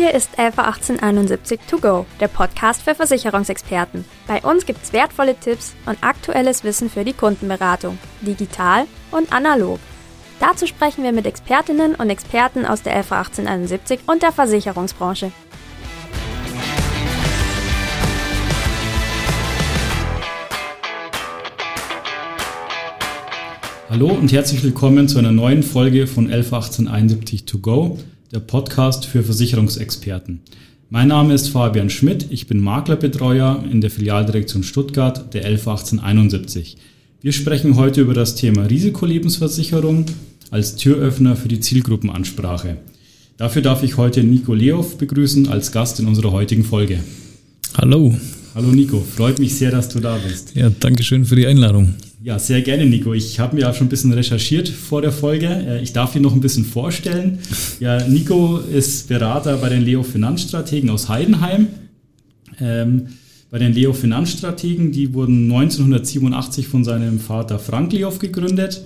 Hier ist LV 1871 To Go, der Podcast für Versicherungsexperten. Bei uns gibt's wertvolle Tipps und aktuelles Wissen für die Kundenberatung, digital und analog. Dazu sprechen wir mit Expertinnen und Experten aus der LV 1871 und der Versicherungsbranche. Hallo und herzlich willkommen zu einer neuen Folge von 111871 To Go, der Podcast für Versicherungsexperten. Mein Name ist Fabian Schmidt, ich bin Maklerbetreuer in der Filialdirektion Stuttgart der 111871. Wir sprechen heute über das Thema Risikolebensversicherung als Türöffner für die Zielgruppenansprache. Dafür darf ich heute Nico Leow begrüßen als Gast in unserer heutigen Folge. Hallo. Hallo Nico, freut mich sehr, dass du da bist. Ja, danke schön für die Einladung. Ja, sehr gerne, Nico. Ich habe mir auch schon ein bisschen recherchiert vor der Folge. Äh, ich darf ihn noch ein bisschen vorstellen. Ja, Nico ist Berater bei den Leo Finanzstrategen aus Heidenheim. Ähm, bei den Leo Finanzstrategen, die wurden 1987 von seinem Vater Frank Leow gegründet.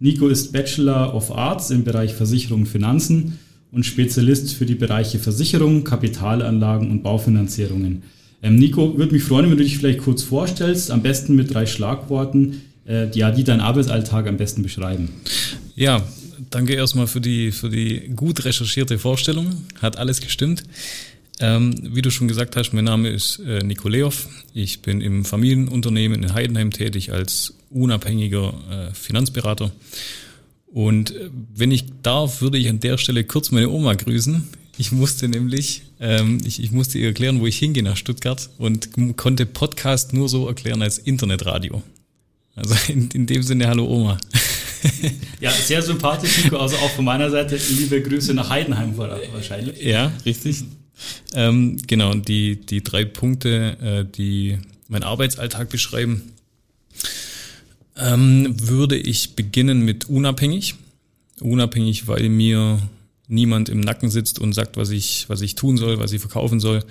Nico ist Bachelor of Arts im Bereich Versicherung und Finanzen und Spezialist für die Bereiche Versicherung, Kapitalanlagen und Baufinanzierungen. Ähm, Nico, würde mich freuen, wenn du dich vielleicht kurz vorstellst, am besten mit drei Schlagworten, äh, ja, die deinen Arbeitsalltag am besten beschreiben. Ja, danke erstmal für die, für die gut recherchierte Vorstellung. Hat alles gestimmt. Ähm, wie du schon gesagt hast, mein Name ist äh, Nico Leoff. Ich bin im Familienunternehmen in Heidenheim tätig als unabhängiger äh, Finanzberater. Und äh, wenn ich darf, würde ich an der Stelle kurz meine Oma grüßen. Ich musste nämlich, ähm, ich, ich musste ihr erklären, wo ich hingehe nach Stuttgart und konnte Podcast nur so erklären als Internetradio. Also in, in dem Sinne, hallo Oma. ja, sehr sympathisch, Nico. Also auch von meiner Seite liebe Grüße nach Heidenheim wahrscheinlich. Ja, richtig. Ähm, genau, die, die drei Punkte, äh, die meinen Arbeitsalltag beschreiben, ähm, würde ich beginnen mit unabhängig. Unabhängig, weil mir niemand im Nacken sitzt und sagt, was ich, was ich tun soll, was ich verkaufen soll.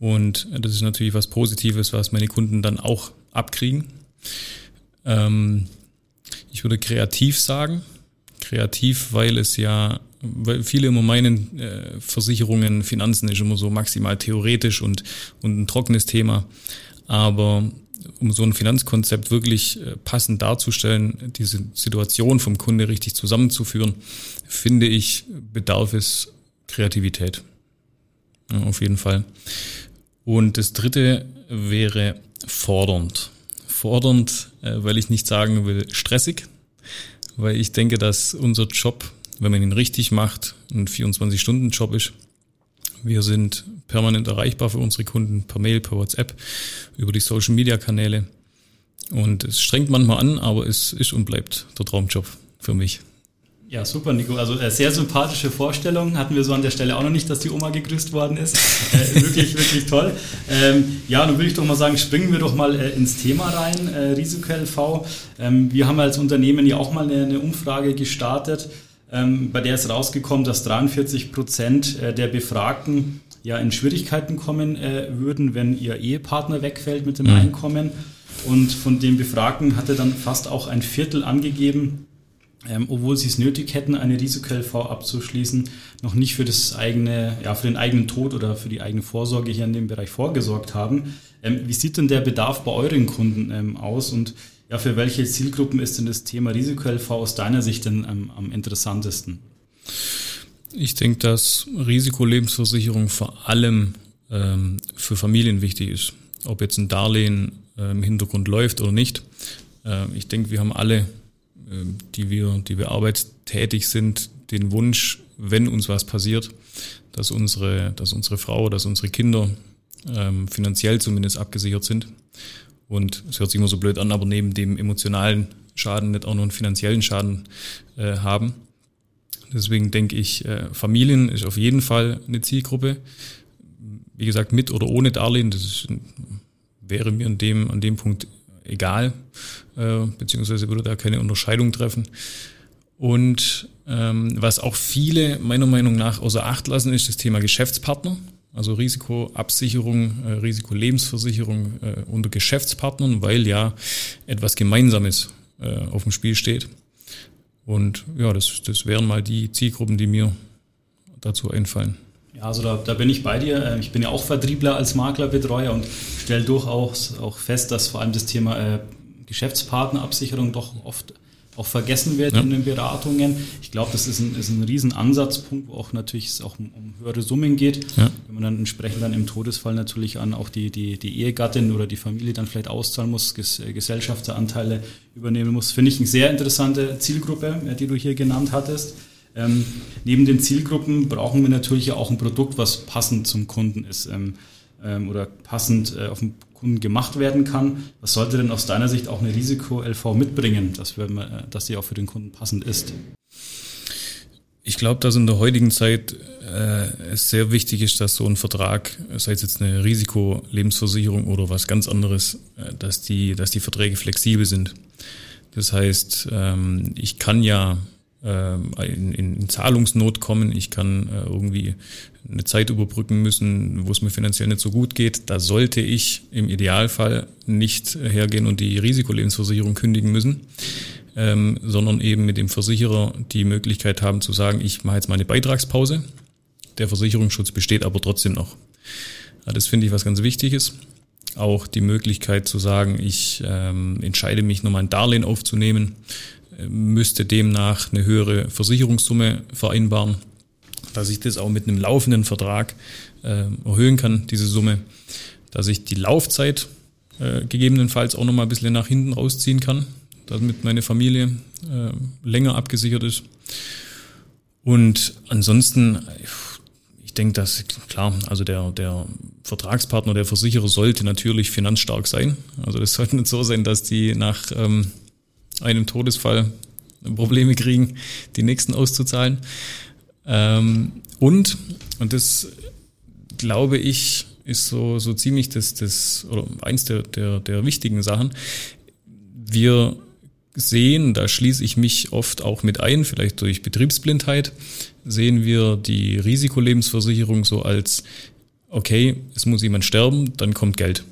Und das ist natürlich was Positives, was meine Kunden dann auch abkriegen. Ähm, ich würde kreativ sagen. Kreativ, weil es ja, weil viele immer meinen, äh, Versicherungen, Finanzen ist immer so maximal theoretisch und, und ein trockenes Thema. Aber um so ein Finanzkonzept wirklich äh, passend darzustellen, diese Situation vom Kunde richtig zusammenzuführen, finde ich, bedarf es Kreativität. Ja, auf jeden Fall. Und das dritte wäre fordernd fordernd, äh, weil ich nicht sagen will stressig, weil ich denke, dass unser Job, wenn man ihn richtig macht, ein 24-Stunden-Job ist. Wir sind permanent erreichbar für unsere Kunden per Mail, per WhatsApp, über die Social-Media-Kanäle. Und es strengt manchmal an, aber es ist und bleibt der Traumjob für mich. Ja, super, Nico. Also äh, sehr sympathische Vorstellung. Hatten wir so an der Stelle auch noch nicht, dass die Oma gegrüßt worden ist. Äh, wirklich, wirklich toll. Ähm, ja, dann würde ich doch mal sagen, springen wir doch mal äh, ins Thema rein, äh, Risiko-LV. Ähm, wir haben als Unternehmen ja auch mal eine, eine Umfrage gestartet, ähm, bei der ist rausgekommen, dass 43 Prozent äh, der Befragten ja in Schwierigkeiten kommen äh, würden, wenn ihr Ehepartner wegfällt mit dem mhm. Einkommen. Und von den Befragten hatte dann fast auch ein Viertel angegeben, ähm, obwohl sie es nötig hätten, eine Risiko-LV abzuschließen, noch nicht für das eigene, ja, für den eigenen Tod oder für die eigene Vorsorge hier in dem Bereich vorgesorgt haben. Ähm, wie sieht denn der Bedarf bei euren Kunden ähm, aus und ja, für welche Zielgruppen ist denn das Thema Risiko-LV aus deiner Sicht denn ähm, am interessantesten? Ich denke, dass Risikolebensversicherung vor allem ähm, für Familien wichtig ist. Ob jetzt ein Darlehen äh, im Hintergrund läuft oder nicht. Ich denke, wir haben alle ähm, die wir, die wir arbeitstätig sind, den Wunsch, wenn uns was passiert, dass unsere, dass unsere Frau, dass unsere Kinder ähm, finanziell zumindest abgesichert sind. Und es hört sich immer so blöd an, aber neben dem emotionalen Schaden nicht auch noch einen finanziellen Schaden äh, haben. Deswegen denke ich, äh, Familien ist auf jeden Fall eine Zielgruppe. Wie gesagt, mit oder ohne Darlehen, das ist, wäre mir an dem, an dem Punkt egal, äh, beziehungsweise würde da keine Unterscheidung treffen. Und ähm, was auch viele meiner Meinung nach außer Acht lassen, ist das Thema Geschäftspartner. Also Risikoabsicherung, äh, Risikolebensversicherung äh, unter Geschäftspartnern, weil ja etwas Gemeinsames äh, auf dem Spiel steht. Und ja, das, das wären mal die Zielgruppen, die mir dazu einfallen. Ja, also da, da bin ich bei dir. Ähm, ich bin ja auch Vertriebler als Maklerbetreuer und stelle durchaus auch fest, dass vor allem das Thema äh, Geschäftspartnerabsicherung doch oft auch vergessen wird ja. in den Beratungen. Ich glaube, das ist ein, ist ein Riesenansatzpunkt, wo auch natürlich es auch um, um höhere Summen geht. Ja. Wenn man dann entsprechend dann im Todesfall natürlich an auch die, die, die Ehegattin oder die Familie dann vielleicht auszahlen muss, Ges Gesellschaftsanteile übernehmen muss. Finde ich eine sehr interessante Zielgruppe, äh, die du hier genannt hattest. Ähm, neben den Zielgruppen brauchen wir natürlich auch ein Produkt, was passend zum Kunden ist ähm, ähm, oder passend äh, auf den Kunden gemacht werden kann. Was sollte denn aus deiner Sicht auch eine Risiko-LV mitbringen, dass, wir, äh, dass sie auch für den Kunden passend ist? Ich glaube, dass in der heutigen Zeit äh, es sehr wichtig ist, dass so ein Vertrag, sei es jetzt eine Risikolebensversicherung oder was ganz anderes, äh, dass die, dass die Verträge flexibel sind. Das heißt, ähm, ich kann ja in, in Zahlungsnot kommen, ich kann äh, irgendwie eine Zeit überbrücken müssen, wo es mir finanziell nicht so gut geht. Da sollte ich im Idealfall nicht hergehen und die Risikolebensversicherung kündigen müssen, ähm, sondern eben mit dem Versicherer die Möglichkeit haben zu sagen, ich mache jetzt mal eine Beitragspause. Der Versicherungsschutz besteht aber trotzdem noch. Ja, das finde ich was ganz Wichtiges auch die Möglichkeit zu sagen, ich ähm, entscheide mich nochmal ein Darlehen aufzunehmen müsste demnach eine höhere Versicherungssumme vereinbaren, dass ich das auch mit einem laufenden Vertrag äh, erhöhen kann, diese Summe, dass ich die Laufzeit äh, gegebenenfalls auch nochmal ein bisschen nach hinten rausziehen kann, damit meine Familie äh, länger abgesichert ist. Und ansonsten, ich denke, dass klar, also der, der Vertragspartner, der Versicherer sollte natürlich finanzstark sein. Also das sollte nicht so sein, dass die nach ähm, einem Todesfall Probleme kriegen, die nächsten auszuzahlen. Ähm, und, und das glaube ich, ist so, so ziemlich das, das, oder eins der, der, der wichtigen Sachen. Wir sehen, da schließe ich mich oft auch mit ein, vielleicht durch Betriebsblindheit, sehen wir die Risikolebensversicherung so als, okay, es muss jemand sterben, dann kommt Geld.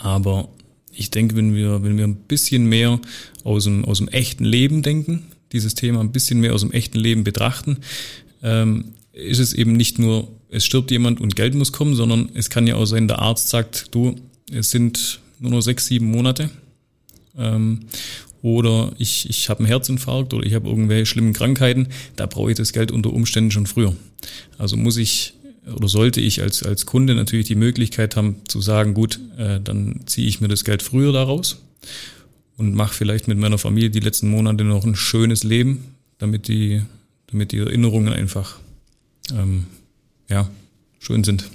Aber ich denke, wenn wir, wenn wir ein bisschen mehr aus dem, aus dem echten Leben denken, dieses Thema ein bisschen mehr aus dem echten Leben betrachten, ähm, ist es eben nicht nur, es stirbt jemand und Geld muss kommen, sondern es kann ja auch sein, der Arzt sagt, du, es sind nur noch sechs, sieben Monate. Ähm, oder ich, ich habe einen Herzinfarkt oder ich habe irgendwelche schlimmen Krankheiten, da brauche ich das Geld unter Umständen schon früher. Also muss ich oder sollte ich als, als Kunde natürlich die Möglichkeit haben zu sagen, gut, äh, dann ziehe ich mir das Geld früher daraus und mache vielleicht mit meiner Familie die letzten Monate noch ein schönes Leben, damit die, damit die Erinnerungen einfach ähm, ja, schön sind.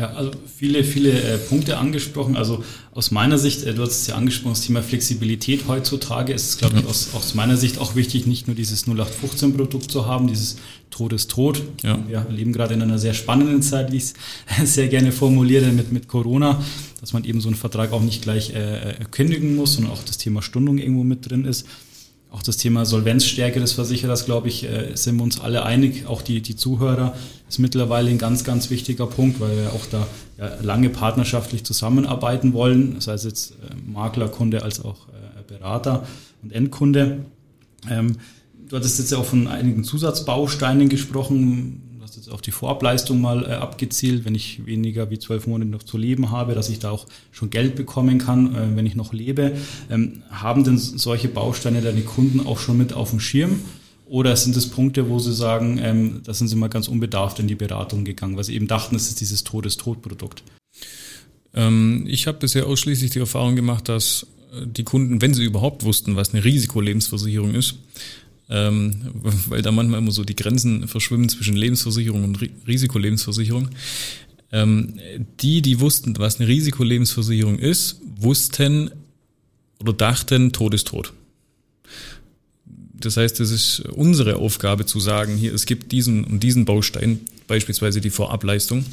Ja, also viele, viele äh, Punkte angesprochen. Also aus meiner Sicht, äh, du hast es ja angesprochen, das Thema Flexibilität heutzutage ist, glaube ich, aus, aus meiner Sicht auch wichtig, nicht nur dieses 0815-Produkt zu haben, dieses Tod ist tot. Ja. Wir leben gerade in einer sehr spannenden Zeit, wie ich es sehr gerne formuliere, mit, mit Corona, dass man eben so einen Vertrag auch nicht gleich äh, äh kündigen muss, sondern auch das Thema Stundung irgendwo mit drin ist. Auch das Thema Solvenzstärke des Versicherers, glaube ich, äh, sind wir uns alle einig. Auch die, die Zuhörer ist mittlerweile ein ganz, ganz wichtiger Punkt, weil wir auch da ja, lange partnerschaftlich zusammenarbeiten wollen, sei es jetzt äh, Makler, Kunde als auch äh, Berater und Endkunde. Ähm, du hattest jetzt ja auch von einigen Zusatzbausteinen gesprochen auf die Vorableistung mal äh, abgezielt, wenn ich weniger wie zwölf Monate noch zu leben habe, dass ich da auch schon Geld bekommen kann, äh, wenn ich noch lebe. Ähm, haben denn solche Bausteine deine Kunden auch schon mit auf dem Schirm? Oder sind es Punkte, wo sie sagen, ähm, da sind sie mal ganz unbedarft in die Beratung gegangen, weil sie eben dachten, es ist dieses Todes-Tod-Produkt? Ähm, ich habe bisher ausschließlich die Erfahrung gemacht, dass äh, die Kunden, wenn sie überhaupt wussten, was eine Risikolebensversicherung ist, ähm, weil da manchmal immer so die Grenzen verschwimmen zwischen Lebensversicherung und Risikolebensversicherung. Ähm, die, die wussten, was eine Risikolebensversicherung ist, wussten oder dachten, Tod ist tot. Das heißt, es ist unsere Aufgabe zu sagen, hier, es gibt diesen und diesen Baustein, beispielsweise die Vorableistung,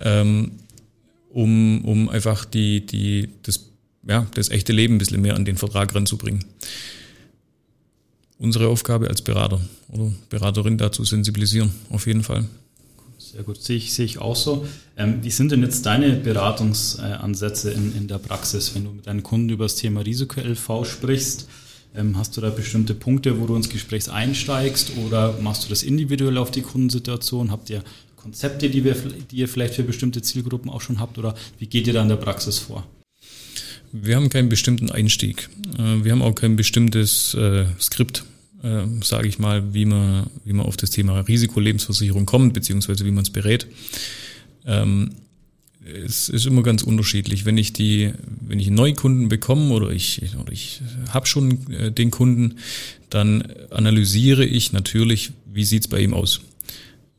ähm, um, um einfach die, die, das, ja, das echte Leben ein bisschen mehr an den Vertrag ranzubringen unsere Aufgabe als Berater oder Beraterin dazu sensibilisieren, auf jeden Fall. Sehr gut, sehe ich, sehe ich auch so. Ähm, wie sind denn jetzt deine Beratungsansätze in, in der Praxis, wenn du mit deinen Kunden über das Thema Risiko-LV sprichst? Ähm, hast du da bestimmte Punkte, wo du ins Gespräch einsteigst oder machst du das individuell auf die Kundensituation? Habt ihr Konzepte, die, wir, die ihr vielleicht für bestimmte Zielgruppen auch schon habt oder wie geht ihr da in der Praxis vor? Wir haben keinen bestimmten Einstieg. Äh, wir haben auch kein bestimmtes äh, Skript, äh, sage ich mal, wie man, wie man auf das Thema Risikolebensversicherung kommt, beziehungsweise wie man es berät. Ähm, es ist immer ganz unterschiedlich. Wenn ich die, wenn ich einen Neukunden bekomme oder ich, oder ich habe schon äh, den Kunden, dann analysiere ich natürlich, wie sieht's bei ihm aus.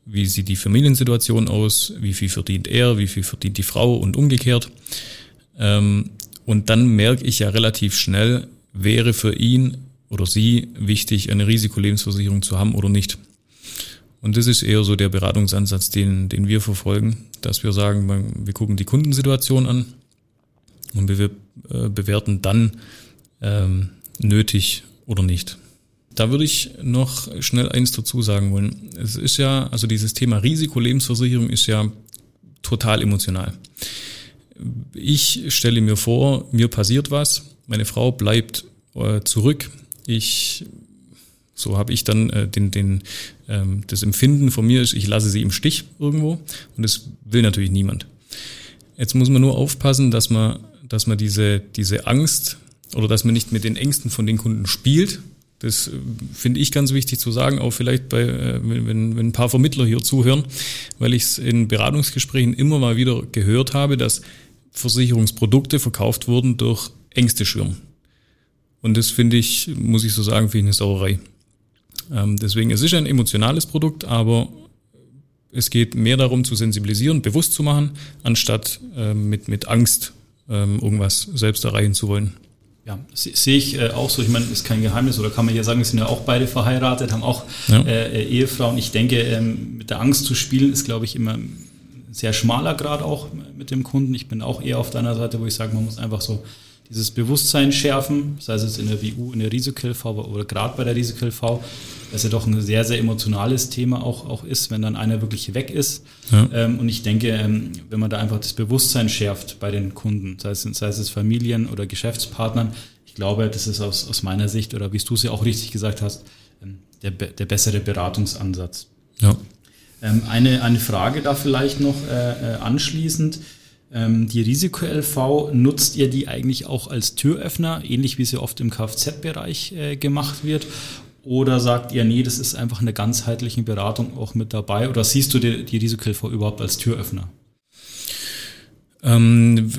Wie sieht die Familiensituation aus? Wie viel verdient er? Wie viel verdient die Frau und umgekehrt? Ähm, und dann merke ich ja relativ schnell, wäre für ihn oder sie wichtig, eine Risikolebensversicherung zu haben oder nicht. Und das ist eher so der Beratungsansatz, den, den wir verfolgen, dass wir sagen, wir gucken die Kundensituation an und wir äh, bewerten dann ähm, nötig oder nicht. Da würde ich noch schnell eins dazu sagen wollen. Es ist ja, also dieses Thema Risikolebensversicherung ist ja total emotional. Ich stelle mir vor, mir passiert was, meine Frau bleibt äh, zurück, ich so habe ich dann äh, den, den, ähm, das Empfinden von mir ist, ich lasse sie im Stich irgendwo und das will natürlich niemand. Jetzt muss man nur aufpassen, dass man, dass man diese, diese Angst oder dass man nicht mit den Ängsten von den Kunden spielt. Das äh, finde ich ganz wichtig zu sagen, auch vielleicht bei, äh, wenn, wenn ein paar Vermittler hier zuhören, weil ich es in Beratungsgesprächen immer mal wieder gehört habe, dass Versicherungsprodukte verkauft wurden durch Ängste schwirren. Und das finde ich, muss ich so sagen, finde ich eine Sauerei. Ähm, deswegen, es ist ein emotionales Produkt, aber es geht mehr darum zu sensibilisieren, bewusst zu machen, anstatt ähm, mit, mit Angst ähm, irgendwas selbst erreichen zu wollen. Ja, sehe ich äh, auch so. Ich meine, ist kein Geheimnis oder kann man ja sagen, wir sind ja auch beide verheiratet, haben auch ja. äh, Ehefrauen. Ich denke, ähm, mit der Angst zu spielen ist, glaube ich, immer ein sehr schmaler Grad auch mit dem Kunden. Ich bin auch eher auf deiner Seite, wo ich sage, man muss einfach so dieses Bewusstsein schärfen, sei es jetzt in der WU, in der Risiko-LV oder gerade bei der Risiko-LV, dass ja doch ein sehr, sehr emotionales Thema auch, auch ist, wenn dann einer wirklich weg ist. Ja. Ähm, und ich denke, ähm, wenn man da einfach das Bewusstsein schärft bei den Kunden, sei es, sei es Familien oder Geschäftspartnern, ich glaube, das ist aus, aus meiner Sicht, oder wie du es ja auch richtig gesagt hast, ähm, der, der bessere Beratungsansatz. Ja. Ähm, eine, eine Frage da vielleicht noch äh, äh anschließend. Ähm, die Risiko-LV, nutzt ihr die eigentlich auch als Türöffner, ähnlich wie sie oft im Kfz-Bereich äh, gemacht wird? Oder sagt ihr, nee, das ist einfach eine ganzheitliche Beratung auch mit dabei? Oder siehst du die, die Risiko-LV überhaupt als Türöffner? Ähm,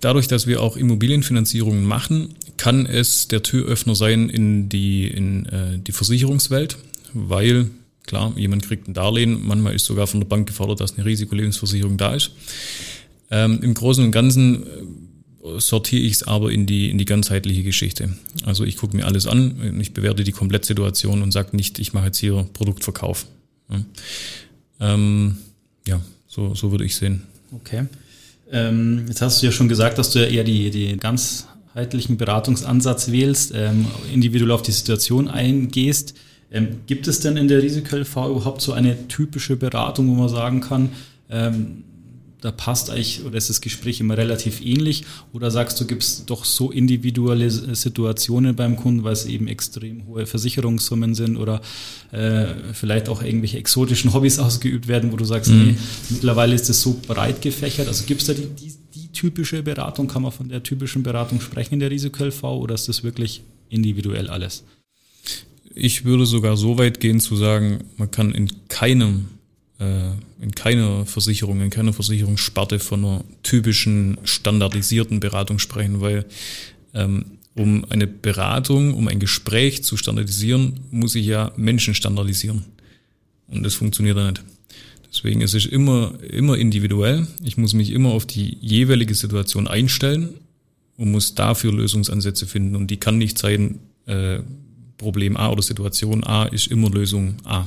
dadurch, dass wir auch Immobilienfinanzierungen machen, kann es der Türöffner sein in die, in, äh, die Versicherungswelt, weil klar, jemand kriegt ein Darlehen, manchmal ist sogar von der Bank gefordert, dass eine Risikolebensversicherung da ist. Ähm, Im Großen und Ganzen sortiere ich es aber in die, in die ganzheitliche Geschichte. Also ich gucke mir alles an, ich bewerte die Komplettsituation und sage nicht, ich mache jetzt hier Produktverkauf. Ja, ähm, ja so, so würde ich sehen. Okay. Ähm, jetzt hast du ja schon gesagt, dass du ja eher die, die ganzheitlichen Beratungsansatz wählst, ähm, individuell auf die Situation eingehst. Ähm, gibt es denn in der Risiko-LV überhaupt so eine typische Beratung, wo man sagen kann, ähm, da passt eigentlich oder ist das Gespräch immer relativ ähnlich? Oder sagst du, gibt es doch so individuelle Situationen beim Kunden, weil es eben extrem hohe Versicherungssummen sind oder äh, vielleicht auch irgendwelche exotischen Hobbys ausgeübt werden, wo du sagst, mhm. nee, mittlerweile ist es so breit gefächert. Also gibt es da die, die, die typische Beratung? Kann man von der typischen Beratung sprechen in der Risiko-LV oder ist das wirklich individuell alles? Ich würde sogar so weit gehen zu sagen, man kann in keinem äh, in keiner Versicherung, in keiner Versicherungssparte von einer typischen standardisierten Beratung sprechen, weil ähm, um eine Beratung, um ein Gespräch zu standardisieren, muss ich ja Menschen standardisieren. Und das funktioniert ja nicht. Deswegen ist es immer, immer individuell. Ich muss mich immer auf die jeweilige Situation einstellen und muss dafür Lösungsansätze finden. Und die kann nicht sein, äh, Problem A oder Situation A ist immer Lösung A.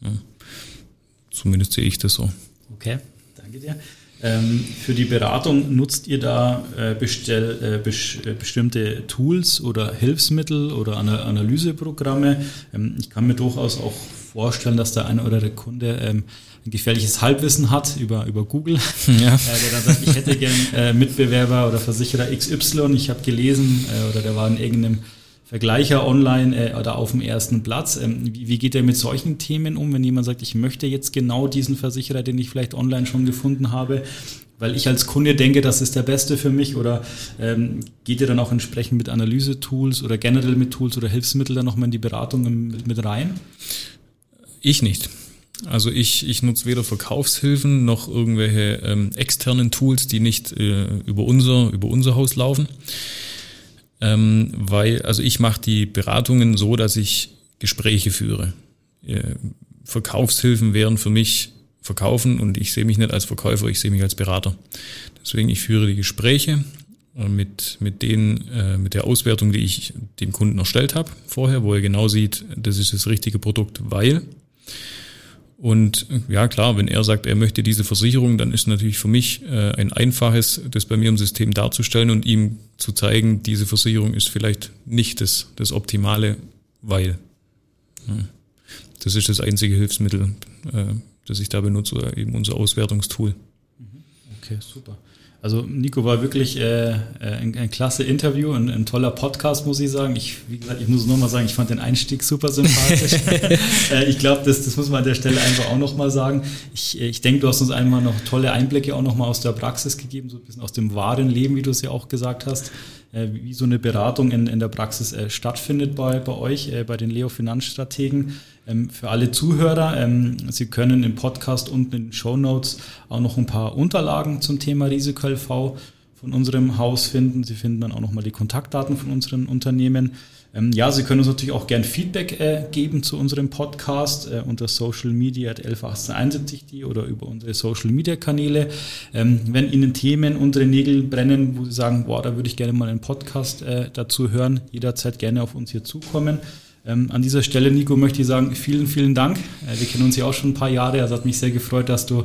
Ja. Zumindest sehe ich das so. Okay, danke dir. Ähm, für die Beratung nutzt ihr da äh, bestell, äh, bes äh, bestimmte Tools oder Hilfsmittel oder Ana Analyseprogramme? Ähm, ich kann mir durchaus auch vorstellen, dass der eine oder der Kunde ähm, ein gefährliches Halbwissen hat über, über Google, ja. äh, der dann sagt, ich hätte gern äh, Mitbewerber oder Versicherer XY, ich habe gelesen oder der war in irgendeinem Vergleicher online äh, oder auf dem ersten Platz. Ähm, wie, wie geht er mit solchen Themen um, wenn jemand sagt, ich möchte jetzt genau diesen Versicherer, den ich vielleicht online schon gefunden habe, weil ich als Kunde denke, das ist der beste für mich oder ähm, geht ihr dann auch entsprechend mit Analyse-Tools oder generell mit Tools oder Hilfsmittel dann nochmal in die Beratung mit, mit rein? Ich nicht. Also ich, ich nutze weder Verkaufshilfen noch irgendwelche ähm, externen Tools, die nicht äh, über unser über unser Haus laufen ähm, weil, also ich mache die Beratungen so, dass ich Gespräche führe. Äh, Verkaufshilfen wären für mich Verkaufen und ich sehe mich nicht als Verkäufer, ich sehe mich als Berater. Deswegen, ich führe die Gespräche äh, mit, mit, den, äh, mit der Auswertung, die ich dem Kunden erstellt habe vorher, wo er genau sieht, das ist das richtige Produkt, weil und ja, klar, wenn er sagt, er möchte diese Versicherung, dann ist natürlich für mich äh, ein einfaches, das bei mir im System darzustellen und ihm zu zeigen, diese Versicherung ist vielleicht nicht das, das Optimale, weil. Ja, das ist das einzige Hilfsmittel, äh, das ich da benutze, eben unser Auswertungstool. Okay, super. Also Nico war wirklich äh, äh, ein, ein klasse Interview, ein, ein toller Podcast, muss ich sagen. Ich, wie gesagt, ich muss nochmal sagen, ich fand den Einstieg super sympathisch. äh, ich glaube, das, das muss man an der Stelle einfach auch nochmal sagen. Ich, äh, ich denke, du hast uns einmal noch tolle Einblicke auch nochmal aus der Praxis gegeben, so ein bisschen aus dem wahren Leben, wie du es ja auch gesagt hast, wie so eine Beratung in, in der Praxis äh, stattfindet bei, bei euch, äh, bei den Leo Finanzstrategen. Ähm, für alle Zuhörer, ähm, Sie können im Podcast unten in den Show Notes auch noch ein paar Unterlagen zum Thema Risiko-LV von unserem Haus finden. Sie finden dann auch nochmal die Kontaktdaten von unseren Unternehmen. Ähm, ja, Sie können uns natürlich auch gern Feedback äh, geben zu unserem Podcast äh, unter Social Media at 111871 oder über unsere Social Media Kanäle. Ähm, wenn Ihnen Themen unter den Nägeln brennen, wo Sie sagen, boah, da würde ich gerne mal einen Podcast äh, dazu hören, jederzeit gerne auf uns hier zukommen. Ähm, an dieser Stelle, Nico, möchte ich sagen, vielen, vielen Dank. Äh, wir kennen uns ja auch schon ein paar Jahre. Also hat mich sehr gefreut, dass du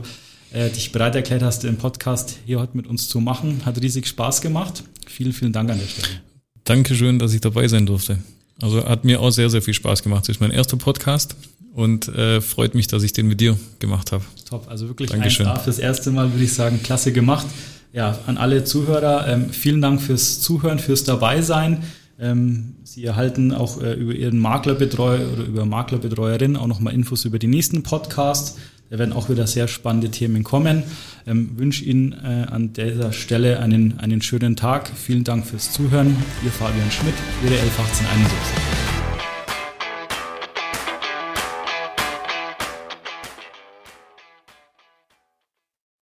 äh, dich bereit erklärt hast, den Podcast hier heute mit uns zu machen. Hat riesig Spaß gemacht. Vielen, vielen Dank an der Stelle. Dankeschön, dass ich dabei sein durfte. Also hat mir auch sehr, sehr viel Spaß gemacht. Das ist mein erster Podcast und äh, freut mich, dass ich den mit dir gemacht habe. Top, also wirklich Dankeschön. 1A fürs erste Mal, würde ich sagen, klasse gemacht. Ja, an alle Zuhörer, ähm, vielen Dank fürs Zuhören, fürs Dabeisein. Ähm, Sie erhalten auch äh, über Ihren Maklerbetreuer oder über Maklerbetreuerin auch nochmal Infos über die nächsten Podcasts. Da werden auch wieder sehr spannende Themen kommen. Ähm, wünsche Ihnen äh, an dieser Stelle einen, einen schönen Tag. Vielen Dank fürs Zuhören. Ihr Fabian Schmidt, Ihre 111871.